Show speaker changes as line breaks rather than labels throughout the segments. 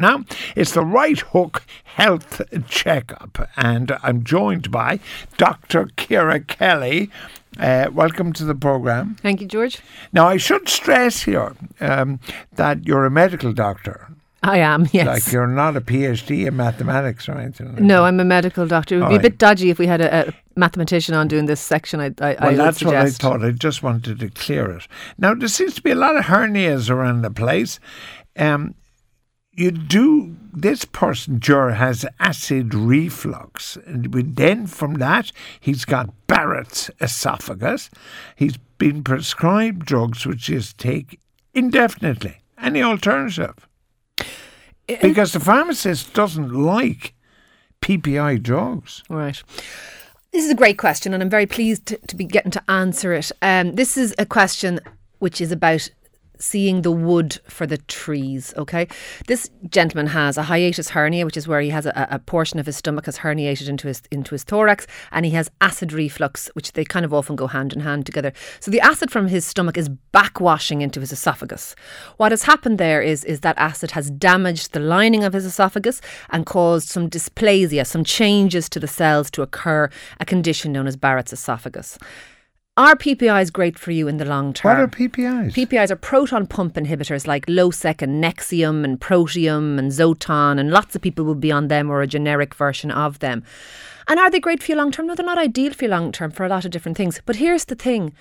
Now, it's the Right Hook Health Checkup, and I'm joined by Dr. Ciara Kelly. Uh, welcome to the programme.
Thank you, George.
Now, I should stress here um, that you're a medical doctor.
I am, yes.
Like you're not a PhD in mathematics or anything. Like
no,
that.
I'm a medical doctor. It would
All
be
right.
a bit dodgy if we had a, a mathematician on doing this section. I, I, I
Well,
would
that's what I thought. I just wanted to clear it. Now, there seems to be a lot of hernias around the place. Um, you do. This person, Jur, has acid reflux, and then from that he's got Barrett's esophagus. He's been prescribed drugs which he has take indefinitely. Any alternative? Because the pharmacist doesn't like PPI drugs.
Right. This is a great question, and I'm very pleased to, to be getting to answer it. Um, this is a question which is about seeing the wood for the trees. Okay, this gentleman has a hiatus hernia, which is where he has a, a portion of his stomach has herniated into his into his thorax, and he has acid reflux, which they kind of often go hand in hand together. So the acid from his stomach is backwashing into his esophagus. What has happened there is is that acid has damaged the lining of his esophagus and caused some dysplasia, some changes to the cells to occur, a condition known as Barrett's esophagus. Are PPIs great for you in the long term?
What are PPIs?
PPIs are proton pump inhibitors like Losec and Nexium and Protium and Zoton, and lots of people will be on them or a generic version of them. And are they great for you long term? No, they're not ideal for you long term for a lot of different things. But here's the thing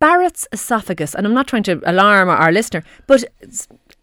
Barrett's esophagus, and I'm not trying to alarm our listener, but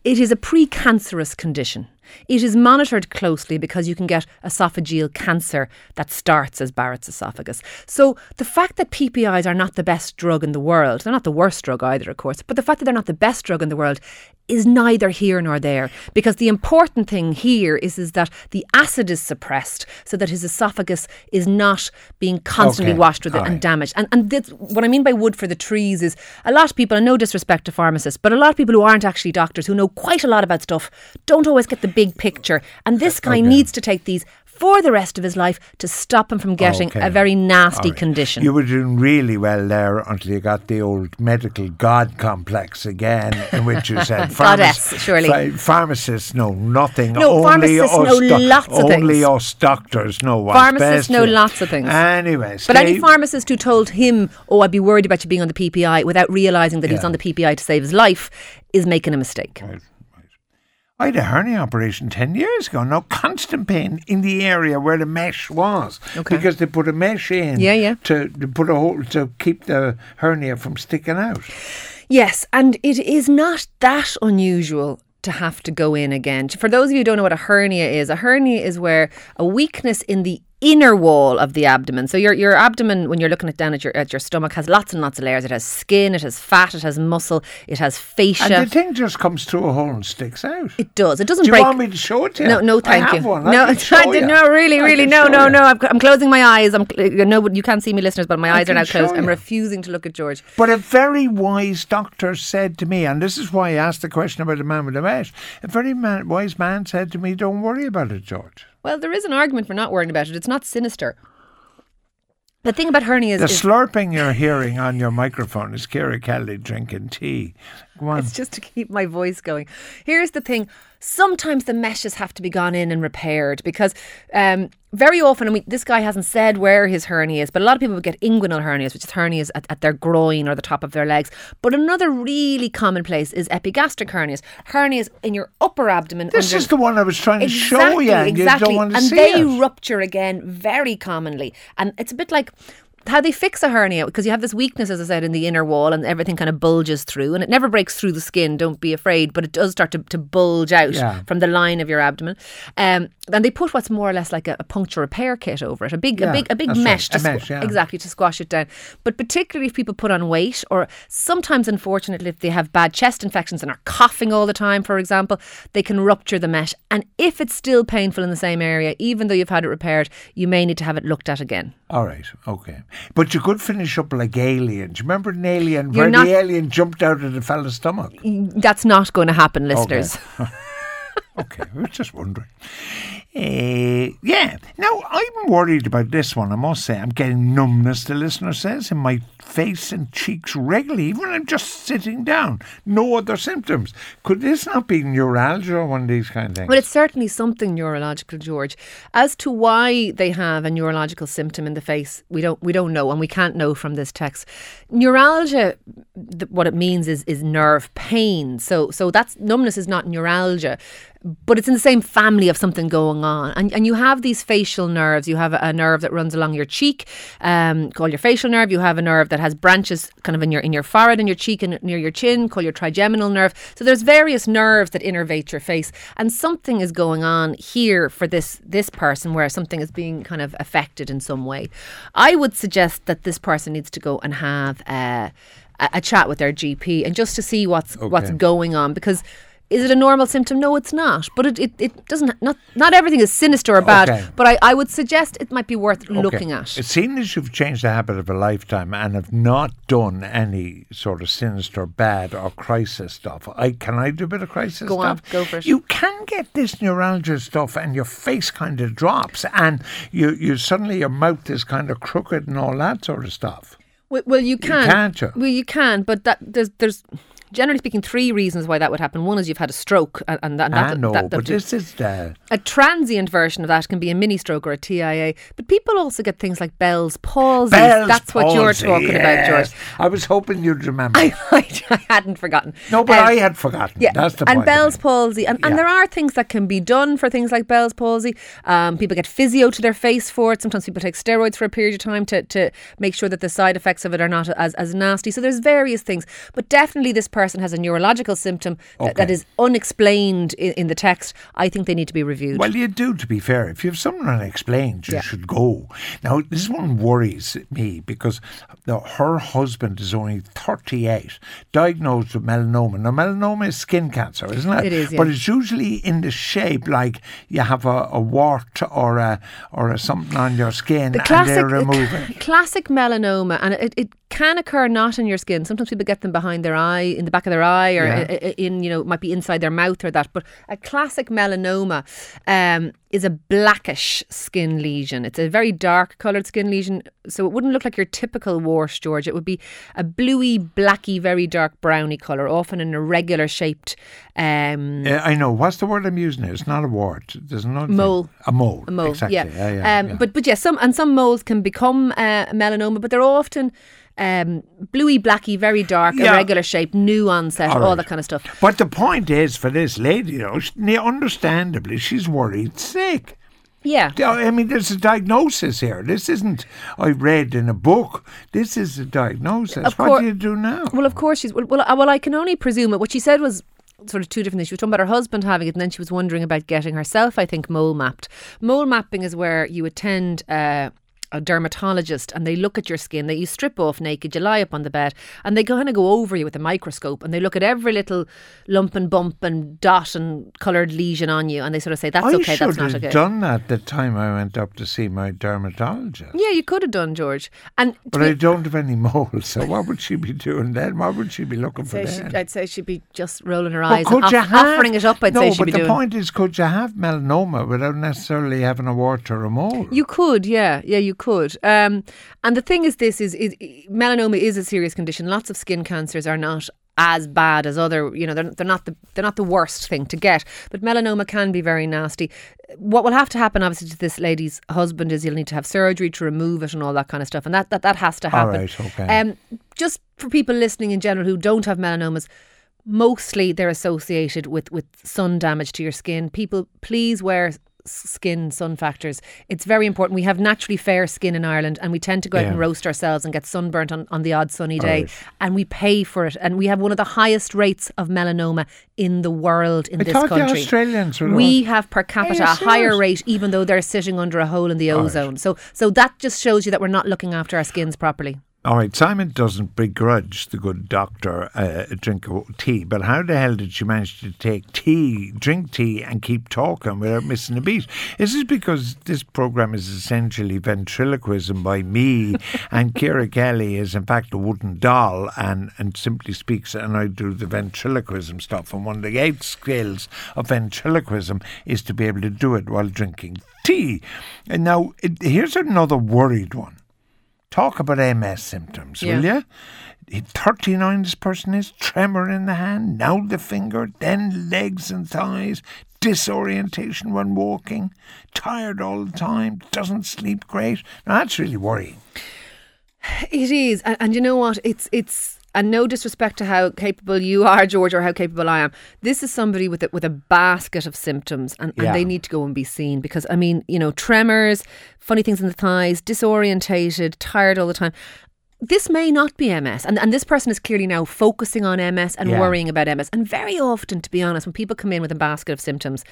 it is a precancerous condition. It is monitored closely because you can get esophageal cancer that starts as Barrett's esophagus. So the fact that PPIs are not the best drug in the world, they're not the worst drug either, of course, but the fact that they're not the best drug in the world is neither here nor there. Because the important thing here is, is that the acid is suppressed so that his esophagus is not being constantly
Okay,
washed with it
all
and
right.
damaged. And and this, what I mean by wood for the trees is a lot of people, and no disrespect to pharmacists, but a lot of people who aren't actually doctors who know quite a lot about stuff don't always get the big picture. And this guy
Okay.
needs to take these for the rest of his life to stop him from getting
Okay.
a very nasty
right.
condition.
You were doing really well there until you got the old medical god complex again, in which you said
Goddess, surely.
ph- pharmacists know nothing.
No,
only
pharmacists
us
know lots of
Only
things.
us doctors know what's
Pharmacists
best
know lots of things.
Anyway,
But any pharmacist who told him, "Oh, I'd be worried about you being on the PPI," without realizing that he's
Yeah.
on the PPI to save his life, is making a mistake.
Right. I had a hernia operation 10 years ago. Now, constant pain in the area where the mesh was.
Okay.
Because they put a mesh in
Yeah, yeah.
To, to put a hole to keep the hernia from sticking out.
Yes, and it is not that unusual to have to go in again. For those of you who don't know what a hernia is, a hernia is where a weakness in the inner wall of the abdomen. So your your abdomen when you're looking at down at your at your stomach has lots and lots of layers. It has skin, it has fat, it has muscle, it has fascia.
And the thing just comes through a hole and sticks out.
it does. It doesn't
Do you want me to show it to you?
No, no, thank
I have
you.
One.
No,
show you.
no, really,
I
really, no, no,
you.
no. I'm, I'm closing my eyes. I'm, no, you can't see me, listeners, but my eyes are now closed. I'm refusing to look at George.
But a very wise doctor said to me, and this is why I asked the question about the man with the mesh. A very man, wise man said to me, "Don't worry about it, George.
Well, there is an argument for not worrying about it. It's not sinister. The thing about hernias
The
is
slurping you're hearing on your microphone is Ciara Kelly drinking tea. Go on.
it's just to keep my voice going. Here's the thing: sometimes the meshes have to be gone in and repaired because um, very often, and we, this guy hasn't said where his hernia is, but a lot of people would get inguinal hernias, which is hernias at, at their groin or the top of their legs. But another really common place is epigastric hernias, hernias in your upper abdomen.
This
under-
is the one I was trying to show you, and
exactly.
you don't want to
and
see
they
it.
rupture again very commonly. And it's a bit like how they fix a hernia because you have this weakness, as I said, in the inner wall and everything kind of bulges through and it never breaks through the skin, don't be afraid, but it does start to, to bulge out
Yeah.
from the line of your abdomen. Um, and they put what's more or less like a, a puncture repair kit over it, a big,
Yeah,
a big, a big
that's right,
mesh,
a mesh, yeah.
exactly to squash it down. But particularly if people put on weight, or sometimes, unfortunately, if they have bad chest infections and are coughing all the time, for example, they can rupture the mesh. And if it's still painful in the same area, even though you've had it repaired, you may need to have it looked at again.
All right, okay. But you could finish up like Alien. Do you remember an Alien
You're
where
not-
the alien jumped out of the fella's stomach?
That's not going to happen, listeners.
Okay, I was just wondering. Uh, yeah. Now, I'm worried about this one, I must say. I'm getting numbness, the listener says, in my face and cheeks regularly, even when I'm just sitting down. No other symptoms. Could this not be neuralgia or one of these kind of things?
Well, it's certainly something neurological, George. As to why they have a neurological symptom in the face, we don't we don't know, and we can't know from this text. Neuralgia, what it means is is nerve pain. So so that's numbness is not neuralgia but it's in the same family of something going on. And, and you have these facial nerves. You have a, a nerve that runs along your cheek, um, called your facial nerve. You have a nerve that has branches kind of in your in your forehead and your cheek and near your chin, called your trigeminal nerve. So there's various nerves that innervate your face, and something is going on here for this this person where something is being kind of affected in some way. I would suggest that this person needs to go and have a, a chat with their GP and just to see what's okay. what's going on because is it a normal symptom? No, it's not. But it, it, it doesn't not not everything is sinister or bad. Okay. But I, I would suggest it might be worth okay. looking at.
It seems as you've changed the habit of a lifetime and have not done any sort of sinister, bad or crisis stuff. I can I do a bit of crisis
go
stuff?
On, go for it.
You can get this neuralgia stuff and your face kind of drops and you, you suddenly your mouth is kind of crooked and all that sort of stuff.
Well, well you can.
You can't you?
Well, you can, but that there's there's generally speaking, three reasons why that would happen. One is you've had a stroke, and, and that,
that,
know,
that, that, but this is the
a transient version of that can be a mini stroke or a TIA. But people also get things like Bell's palsy.
Bell's
That's
palsy,
what you're talking
yes.
about, George.
I was hoping you'd remember.
I, I, I hadn't forgotten.
No, but um, I had forgotten. Yeah, that's the
and Bell's palsy, and, and yeah. there are things that can be done for things like Bell's palsy. Um, people get physio to their face for it. Sometimes people take steroids for a period of time to to make sure that the side effects of it are not as as nasty. So there's various things, but definitely this person has a neurological symptom okay. that, that is unexplained in, in, the text, I think they need to be reviewed.
Well, you do, to be fair. If you have something unexplained, you yeah. should go. Now, this one worries me because the, her husband is only 38, diagnosed with melanoma. Now, melanoma is skin cancer, isn't it?
It is,
yeah. But it's usually in the shape like you have a, a wart or a or a something on your skin
the classic,
and they remove it.
Classic melanoma, and it, it can occur not in your skin. Sometimes people get them behind their eye, in the back of their eye, or yeah. in, you know, might be inside their mouth or that. But a classic melanoma um, is a blackish skin lesion. It's a very dark coloured skin lesion, so it wouldn't look like your typical wart, George. It would be a bluey, blacky, very dark browny colour, often an irregular shaped. Um,
uh, I know. What's the word I'm using? Here? It's not a wart. There's no
mole.
Thing. A mole.
A mole.
Exactly.
Yeah.
yeah, yeah,
um. But but yeah, some and some moles can become uh, melanoma, but they're often um, bluey, blacky, very dark, yeah. irregular shape, new onset, all, right. all, that kind of stuff.
But the point is, for this lady, you know, understandably, she's worried sick.
Yeah.
I mean, there's a diagnosis here. This isn't, I read in a book. This is a diagnosis. Of what do you do now?
Well, of course, she's, well, well, well, I can only presume it. What she said was sort of two different things. She was talking about her husband having it, and then she was wondering about getting herself, I think, mole mapped. Mole mapping is where you attend uh, a dermatologist and they look at your skin, that you strip off naked, you lie up on the bed, and they kind of go over you with a microscope and they look at every little lump and bump and dot and coloured lesion on you, and they sort of say that's
I
okay, that's
not
okay.
I done that the time I went up to see my dermatologist.
Yeah, you could have done, George. And
but I don't have any moles, so what would she be doing then? What would she be looking for
then? I'd say she'd be just rolling her eyes, off, have, offering it up. I'd
no,
say she'd
but
be
the
doing.
point is, could you have melanoma without necessarily having a wart or a mole?
You could, yeah, yeah, you could. Um, and the thing is, this is, is melanoma is a serious condition. Lots of skin cancers are not as bad as other you know they're, they're not the they're not the worst thing to get but melanoma can be very nasty what will have to happen obviously to this lady's husband is you'll need to have surgery to remove it and all that kind of stuff and that that, that has to happen
all right, okay.
um, just for people listening in general who don't have melanomas mostly they're associated with with sun damage to your skin people please wear skin sun factors. It's very important. We have naturally fair skin in Ireland and we tend to go out and roast ourselves and get sunburnt on, on the odd sunny day right. and we pay for it. And we have one of the highest rates of melanoma in the world in
I
this
country. Australians
we have per capita a higher rate even though they're sitting under a hole in the ozone. Right. So so that just shows you that we're not looking after our skins properly.
All right, Simon doesn't begrudge the good doctor uh, a drink of tea, but how the hell did she manage to take tea, drink tea, and keep talking without missing a beat? Is this because this programme is essentially ventriloquism by me, and Ciara Kelly is in fact a wooden doll and, and simply speaks, and I do the ventriloquism stuff? And one of the eight skills of ventriloquism is to be able to do it while drinking tea. And now, it, here's another worried one talk about MS symptoms,
Yeah.
will you? 39 this person is, tremor in the hand, now the finger, then legs and thighs, disorientation when walking, tired all the time, doesn't sleep great. Now that's really worrying.
It is, and, and you know what? It's it's and no disrespect to how capable you are, George, or how capable I am. This is somebody with a, with a basket of symptoms, and, and
Yeah.
they need to go and be seen because I mean, you know, tremors, funny things in the thighs, disorientated, tired all the time. This may not be MS, and, and this person is clearly now focusing on MS and
Yeah.
worrying about MS. And very often, to be honest, when people come in with a basket of symptoms,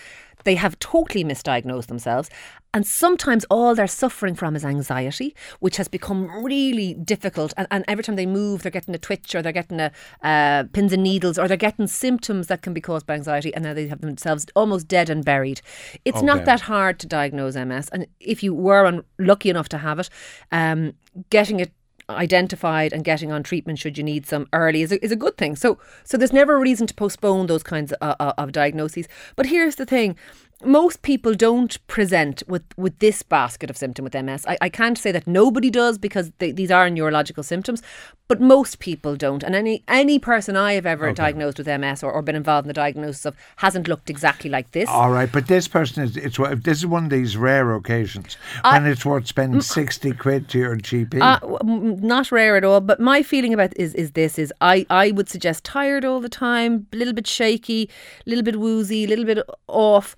they have totally misdiagnosed themselves. And sometimes all they're suffering from is anxiety, which has become really difficult. And, and every time they move, they're getting a twitch or they're getting a uh, pins and needles or they're getting symptoms that can be caused by anxiety. And now they have themselves almost dead and buried. It's
Okay.
not that hard to diagnose MS. And if you were unlucky enough to have it, um, getting it identified and getting on treatment should you need some early is a, is a good thing. So so there's never a reason to postpone those kinds of, uh, of diagnoses. But here's the thing. Most people don't present with, with this basket of symptom with MS. I, I can't say that nobody does because they, these are neurological symptoms, but most people don't. And any any person I have ever diagnosed with MS or, or been involved in the diagnosis of hasn't looked exactly like this.
All right, but this person is it's this is one of these rare occasions when it's worth spending sixty quid to your GP.
Uh, not rare at all. But my feeling about is is this is I I would suggest tired all the time, a little bit shaky, a little bit woozy, a little bit off.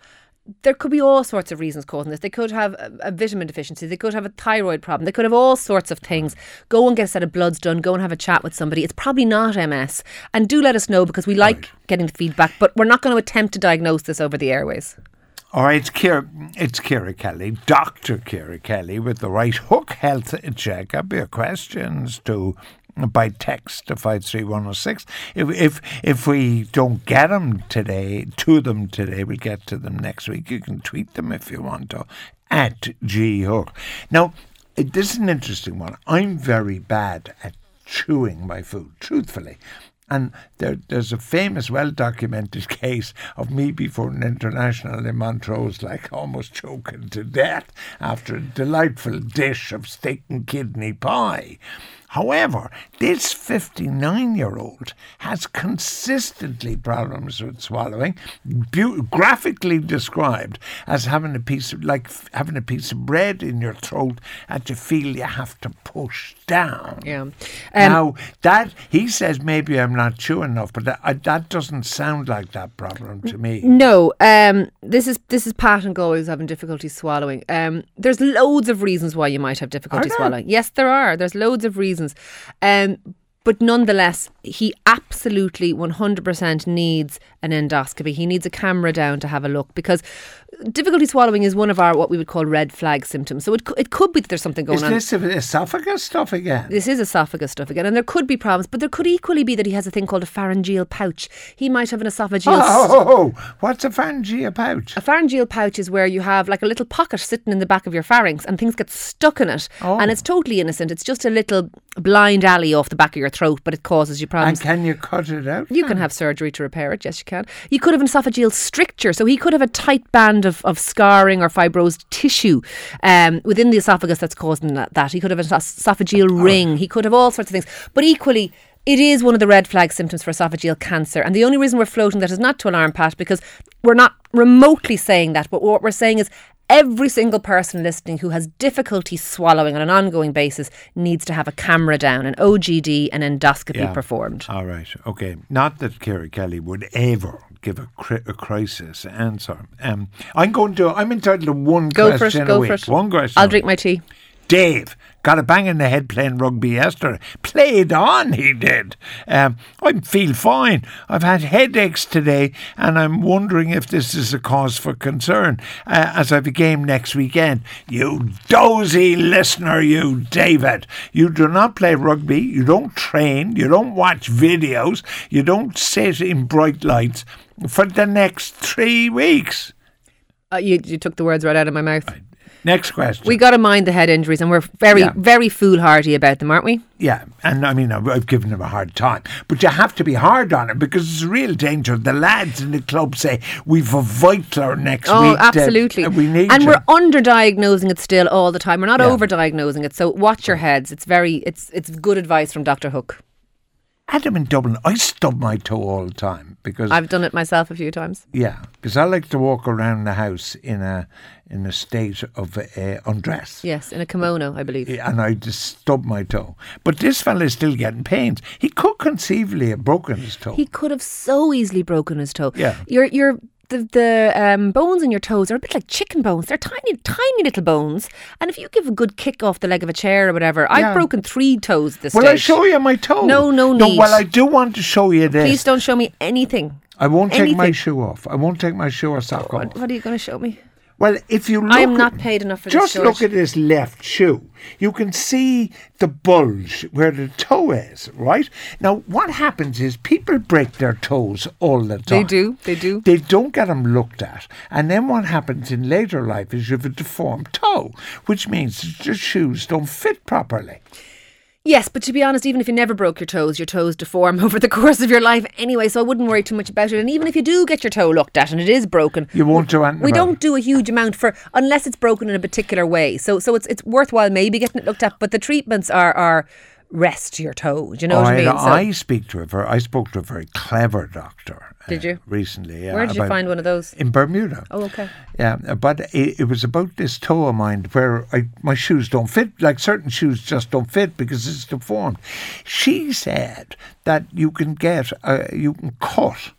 There could be all sorts of reasons causing this. They could have a, a vitamin deficiency. They could have a thyroid problem. They could have all sorts of things. Go and get a set of bloods done. Go and have a chat with somebody. It's probably not MS. And do let us know because we like getting the feedback. But we're not going to attempt to diagnose this over the airways.
All right, it's Ciara, it's Ciara Kelly, Dr. Ciara Kelly with the right hook health check. Up your questions to by text to 53106. If, if, if we don't get them today, to them today, we'll get to them next week. You can tweet them if you want to at G Hook. Now, this is an interesting one. I'm very bad at chewing my food, truthfully. And there, there's a famous, well documented case of me before an international in Montrose, like almost choking to death after a delightful dish of steak and kidney pie. However, this 59 year old has consistently problems with swallowing, graphically described as having a piece of, like having a piece of bread in your throat and you feel you have to push down.
Yeah. Um,
now that he says maybe I'm not chewing enough, but that, I, that doesn't sound like that problem to me.
No, um, this is this is Pat and Galway who's having difficulty swallowing. Um, there's loads of reasons why you might have difficulty swallowing. Yes, there are. There's loads of reasons, um, but nonetheless, he absolutely 100% needs an endoscopy. He needs a camera down to have a look because difficulty swallowing is one of our what we would call red flag symptoms. So it it could be that there's something going
Is
on.
this esophagus stuff again?
This is esophagus stuff again, and there could be problems, but there could equally be that he has a thing called a pharyngeal pouch. He might have an esophageal
Oh, what's a pharyngeal pouch?
A pharyngeal pouch is where you have like a little pocket sitting in the back of your pharynx and things get stuck in it.
Oh.
And it's totally innocent. It's just a little blind alley off the back of your throat, but it causes you problems.
And can you cut it out?
You can have surgery to repair it, yes, you can. You could have an esophageal stricture, so he could have a tight band of, of scarring or fibrosed tissue um, within the esophagus that's causing that. that. He could have an es- esophageal ring, he could have all sorts of things. But equally, it is one of the red flag symptoms for esophageal cancer. And the only reason we're floating that is not to alarm Pat, because we're not remotely saying that, but what we're saying is every single person listening who has difficulty swallowing on an ongoing basis needs to have a camera down, an OGD, an endoscopy
Yeah.
performed.
All right, okay. Not that Ciara Kelly would ever give a, cri- a crisis answer. Um, I'm going to. I'm entitled to one
Go
question a
Go
week.
for it.
One question.
I'll drink my tea.
Dave got a bang in the head playing rugby yesterday. Played on, he did. Um, I feel fine. I've had headaches today, and I'm wondering if this is a cause for concern uh, as I have a game next weekend. You dozy listener, you David. You do not play rugby. You don't train. You don't watch videos. You don't sit in bright lights for the next three weeks.
Uh, you, you took the words right out of my mouth.
Next question.
We got to mind the head injuries, and we're very,
Yeah.
very foolhardy about them, aren't we?
yeah, and I mean, I've, I've given him a hard time, but you have to be hard on him because it's a real danger. The lads in the club say we've a vitler next
Oh,
week. that,
absolutely.
uh, we need
and
you."
we're underdiagnosing it still all the time. We're not
Yeah.
overdiagnosing it. So watch your heads. It's very, it's, it's good advice from Dr. Hook.
Adam in Dublin, I stub my toe all the time because
I've done it myself a few times.
yeah, because I like to walk around the house in a in a state of uh, undress.
Yes, in a kimono, I believe.
and I just stubbed my toe. But this fella is still getting pains. He could conceivably have broken his toe.
He could have so easily broken his toe.
Yeah.
Your your the the um, bones in your toes are a bit like chicken bones. They're tiny, tiny little bones. And if you give a good kick off the leg of a chair or whatever,
Yeah.
I've broken three toes this
Will
stage.
I show you my toe?
No, no
No,
need.
well, I do want to show you this.
Please don't show me anything.
I won't take my shoe off. I won't take my shoe or sock
What,
off.
what are you going to show me?
Well, if you look
I am not paid enough for this,
Just look at this left shoe. You can see the bulge where the toe is, right? Now, what happens is people break their toes all the time.
They do. They do.
They don't get them looked at. And then what happens in later life is you have a deformed toe, which means your shoes don't fit properly.
Yes, but to be honest, even if you never broke your toes, your toes deform over the course of your life anyway, so I wouldn't worry too much about it. And even if you do get your toe looked at and it is broken,
You won't do anything
we don't do a huge amount for unless it's broken in a particular way. So so it's it's worthwhile maybe getting it looked at, but the treatments are are rest your toe. Do you know
Oh,
what I mean?
I,
So-
I speak to a very, I spoke to a very clever doctor.
Did
uh,
you?
recently? Yeah,
Where did you find one of those?
In Bermuda.
Oh, okay.
Yeah, but it, it was about this toe of mine where I, my shoes don't fit. Like certain shoes just don't fit because it's deformed. She said that you can get, uh, you can cut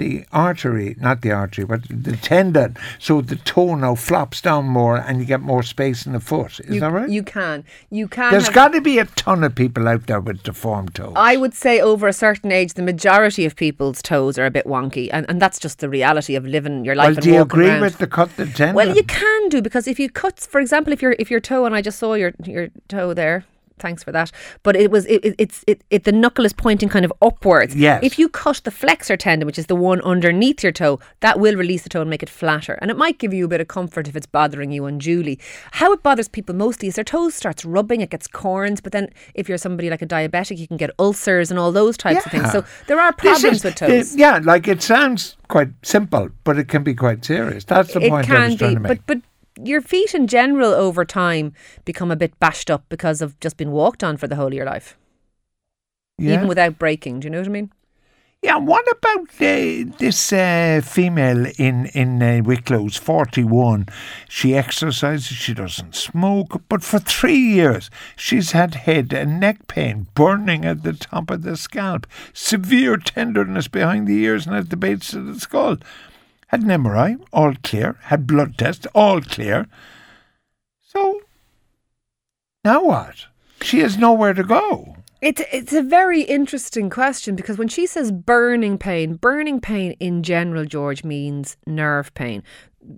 the artery, not the artery, but the tendon, so the toe now flops down more and you get more space in the foot. Is
You,
that right?
you can. You can.
There's got to be a ton of people out there with deformed toes.
I would say over a certain age, the majority of people's toes are a bit wonky, and, and that's just the reality of living your life.
well,
and
do you agree
around.
with the cut the tendon?
Well, you can do because if you cut, for example, if your if your toe, and I just saw your your toe there. Thanks for that. But it was it, it it's it, it the knuckle is pointing kind of upwards.
Yes.
If you cut the flexor tendon, which is the one underneath your toe, that will release the toe and make it flatter, and it might give you a bit of comfort if it's bothering you unduly. How it bothers people mostly is their toes starts rubbing, it gets corns. But then if you're somebody like a diabetic, you can get ulcers and all those types of things. So there are problems
is-
with toes.
yeah, like it sounds quite simple, but it can be quite serious. That's the
it
point I was trying
be,
to make.
but but your feet in general over time become a bit bashed up because of just being walked on for the whole of your life,
yeah.
even without breaking. Do you know what I mean?
yeah, what about uh, this uh, female in in uh, Wicklow's forty one? She exercises, she doesn't smoke, but for three years she's had head and neck pain, burning at the top of the scalp, severe tenderness behind the ears and at the base of the skull. Had an MRI, all clear. Had blood test, all clear. So now what? She has nowhere to go.
It's it's a very interesting question because when she says burning pain, burning pain in general, George means nerve pain.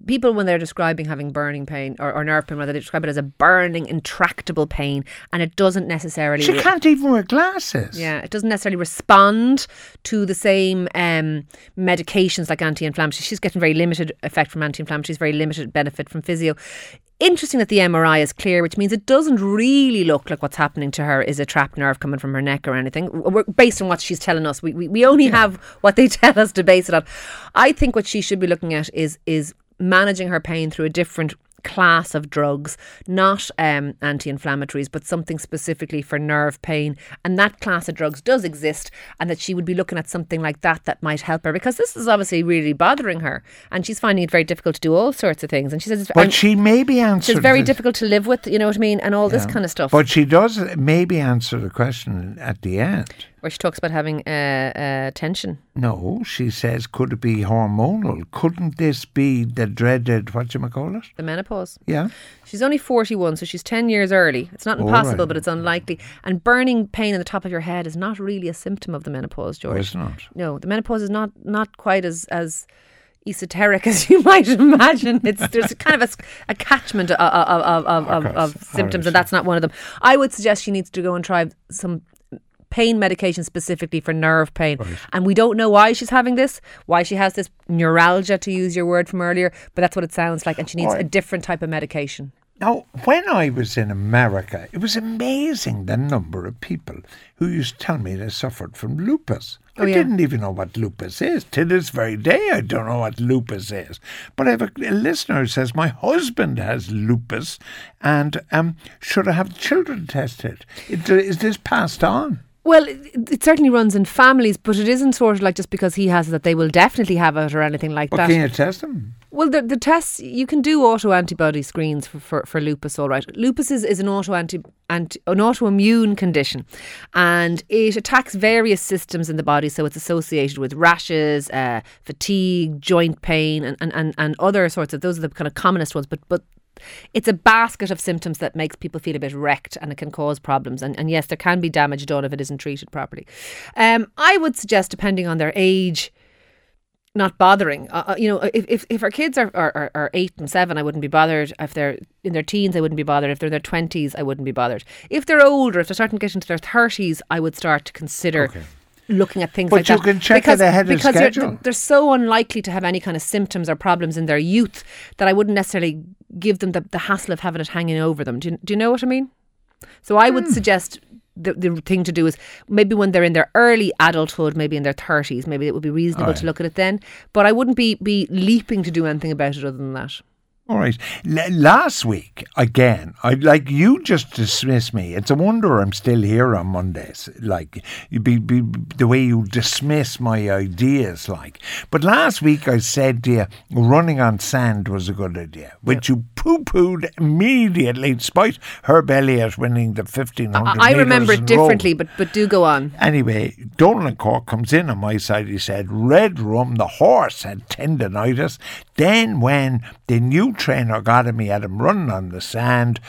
People, when they're describing having burning pain or, or nerve pain, rather, they describe it as a burning, intractable pain, and it doesn't necessarily.
She can't even wear glasses.
Yeah, it doesn't necessarily respond to the same um, medications like anti-inflammatories. She's getting very limited effect from anti-inflammatories, very limited benefit from physio. Interesting that the MRI is clear, which means it doesn't really look like what's happening to her is a trapped nerve coming from her neck or anything. We're, based on what she's telling us, we, we, we only have what they tell us to base it on. I think what she should be looking at is is managing her pain through a different class of drugs, not um, anti-inflammatories, but something specifically for nerve pain. And that class of drugs does exist, and that she would be looking at something like that that might help her because this is obviously really bothering her, and she's finding it very difficult to do all sorts of things. And she says it's,
But she maybe
it's
answered.
very
the-
difficult to live with. You know what I mean, and all this kind of stuff.
But she does maybe answer the question at the end.
Where she talks about having uh, uh, tension.
No, she says, could it be hormonal? Couldn't this be the dreaded, what you call it?
The menopause.
Yeah.
She's only 41, so she's 10 years early. It's not impossible,
right.
but it's unlikely. And burning pain in the top of your head is not really a symptom of the menopause,
Oh,
George.
it's not.
No, the menopause is not not quite as as esoteric as you might imagine. It's there's kind of a catchment of of, of, of, of, of symptoms, and that's not one of them. I would suggest she needs to go and try some pain medication specifically for nerve pain. And we don't know why she's having this, why she has this neuralgia, to use your word from earlier, but that's what it sounds like. And she needs a different type of medication.
Now, when I was in America, it was amazing the number of people who used to tell me they suffered from lupus.
Oh,
I
yeah.
didn't even know what lupus is. To this very day, I don't know what lupus is. But I have a, a listener who says, My husband has lupus, and um, should I have children tested? It- Is this passed on?
Well, it, it certainly runs in families, but it isn't sort of like just because he has it that they will definitely have it or anything like
But
that.
can you test them?
Well, the, the tests, you can do auto antibody screens for, for, for lupus, all right. Lupus is, is an, auto anti, anti, an autoimmune condition and it attacks various systems in the body. So it's associated with rashes, uh, fatigue, joint pain, and, and, and, and other sorts of those are the kind of commonest ones. But, but it's a basket of symptoms that makes people feel a bit wrecked and it can cause problems. And, and yes, there can be damage done if it isn't treated properly. Um, I would suggest, depending on their age, not bothering. Uh, uh, you know, if, if, if our kids are, are, are, eight and seven, I wouldn't be bothered. If they're in their teens, I wouldn't be bothered. If they're in their twenties, I wouldn't be bothered. If they're older, if they're starting to get into their thirties, I would start to consider looking at things
But
like
you
that.
can check it
because,
ahead of
because
schedule.
they're so unlikely to have any kind of symptoms or problems in their youth that I wouldn't necessarily give them the, the hassle of having it hanging over them. Do you, do you know what I mean? So I would hmm. suggest the, the thing to do is maybe when they're in their early adulthood, maybe in their 30s, maybe it would be reasonable to look at it then. But I wouldn't be, be leaping to do anything about it other than that.
All right. L- last week, again, I like you just dismiss me. It's a wonder I'm still here on Mondays. Like you be, be the way you dismiss my ideas. Like, but last week I said to you, running on sand was a good idea, which you poo-pooed immediately, despite Herb Elliott winning the fifteen hundred.
I, I remember it differently, but, but do go on.
Anyway, Donald Cork comes in on my side. He said, Red Rum, the horse, had tendonitis. Then, when the new trainer got him, he had him running on the sand.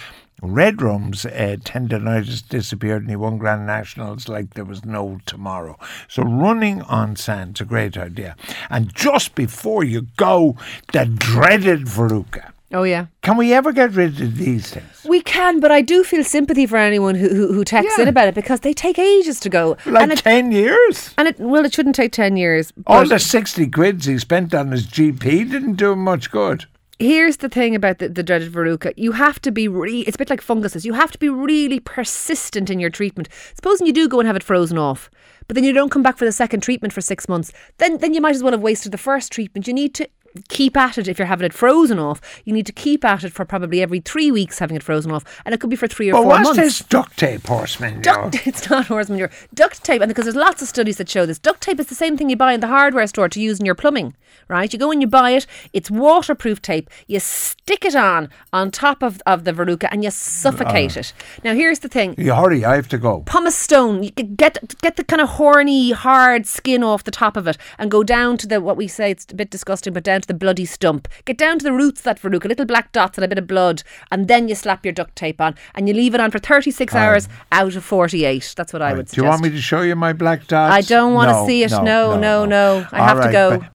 Red Rum's uh, tendonitis disappeared and he won Grand Nationals like there was no tomorrow. So, running on sand's a great idea. And just before you go, the dreaded Verruca.
Oh, yeah.
Can we ever get rid of these things?
We can, but I do feel sympathy for anyone who, who, who texts in about it because they take ages to go.
Like
and it,
10 years?
and it, well, it shouldn't take 10 years.
All the 60 quids he spent on his GP didn't do him much good.
Here's the thing about the, the dreaded verruca. You have to be re- it's a bit like funguses. You have to be really persistent in your treatment. Supposing you do go and have it frozen off, but then you don't come back for the second treatment for six months, then then you might as well have wasted the first treatment. You need to keep at it if you're having it frozen off. You need to keep at it for probably every three weeks having it frozen off. And it could be for three or
But
four
what's this duct tape horseman?
Duct, it's not horse manure. Duct tape, and because there's lots of studies that show this. Duct tape is the same thing you buy in the hardware store to use in your plumbing, right? You go and you buy it. It's waterproof tape. You stick it on on top of, of the verruca and you suffocate uh. it. Now here's the thing.
You hurry, I have to go.
Pumice stone. You get get the kind of horny, hard skin off the top of it, and go down to the what we say it's a bit disgusting, but down to the bloody stump. Get down to the roots of that verruca, little black dots and a bit of blood, and then you slap your duct tape on, and you leave it on for thirty six hours out of forty eight. That's what I would suggest.
Do you want me to show you my black dots?
I don't want to see it. No, no,
no.
no. I
All
have to go.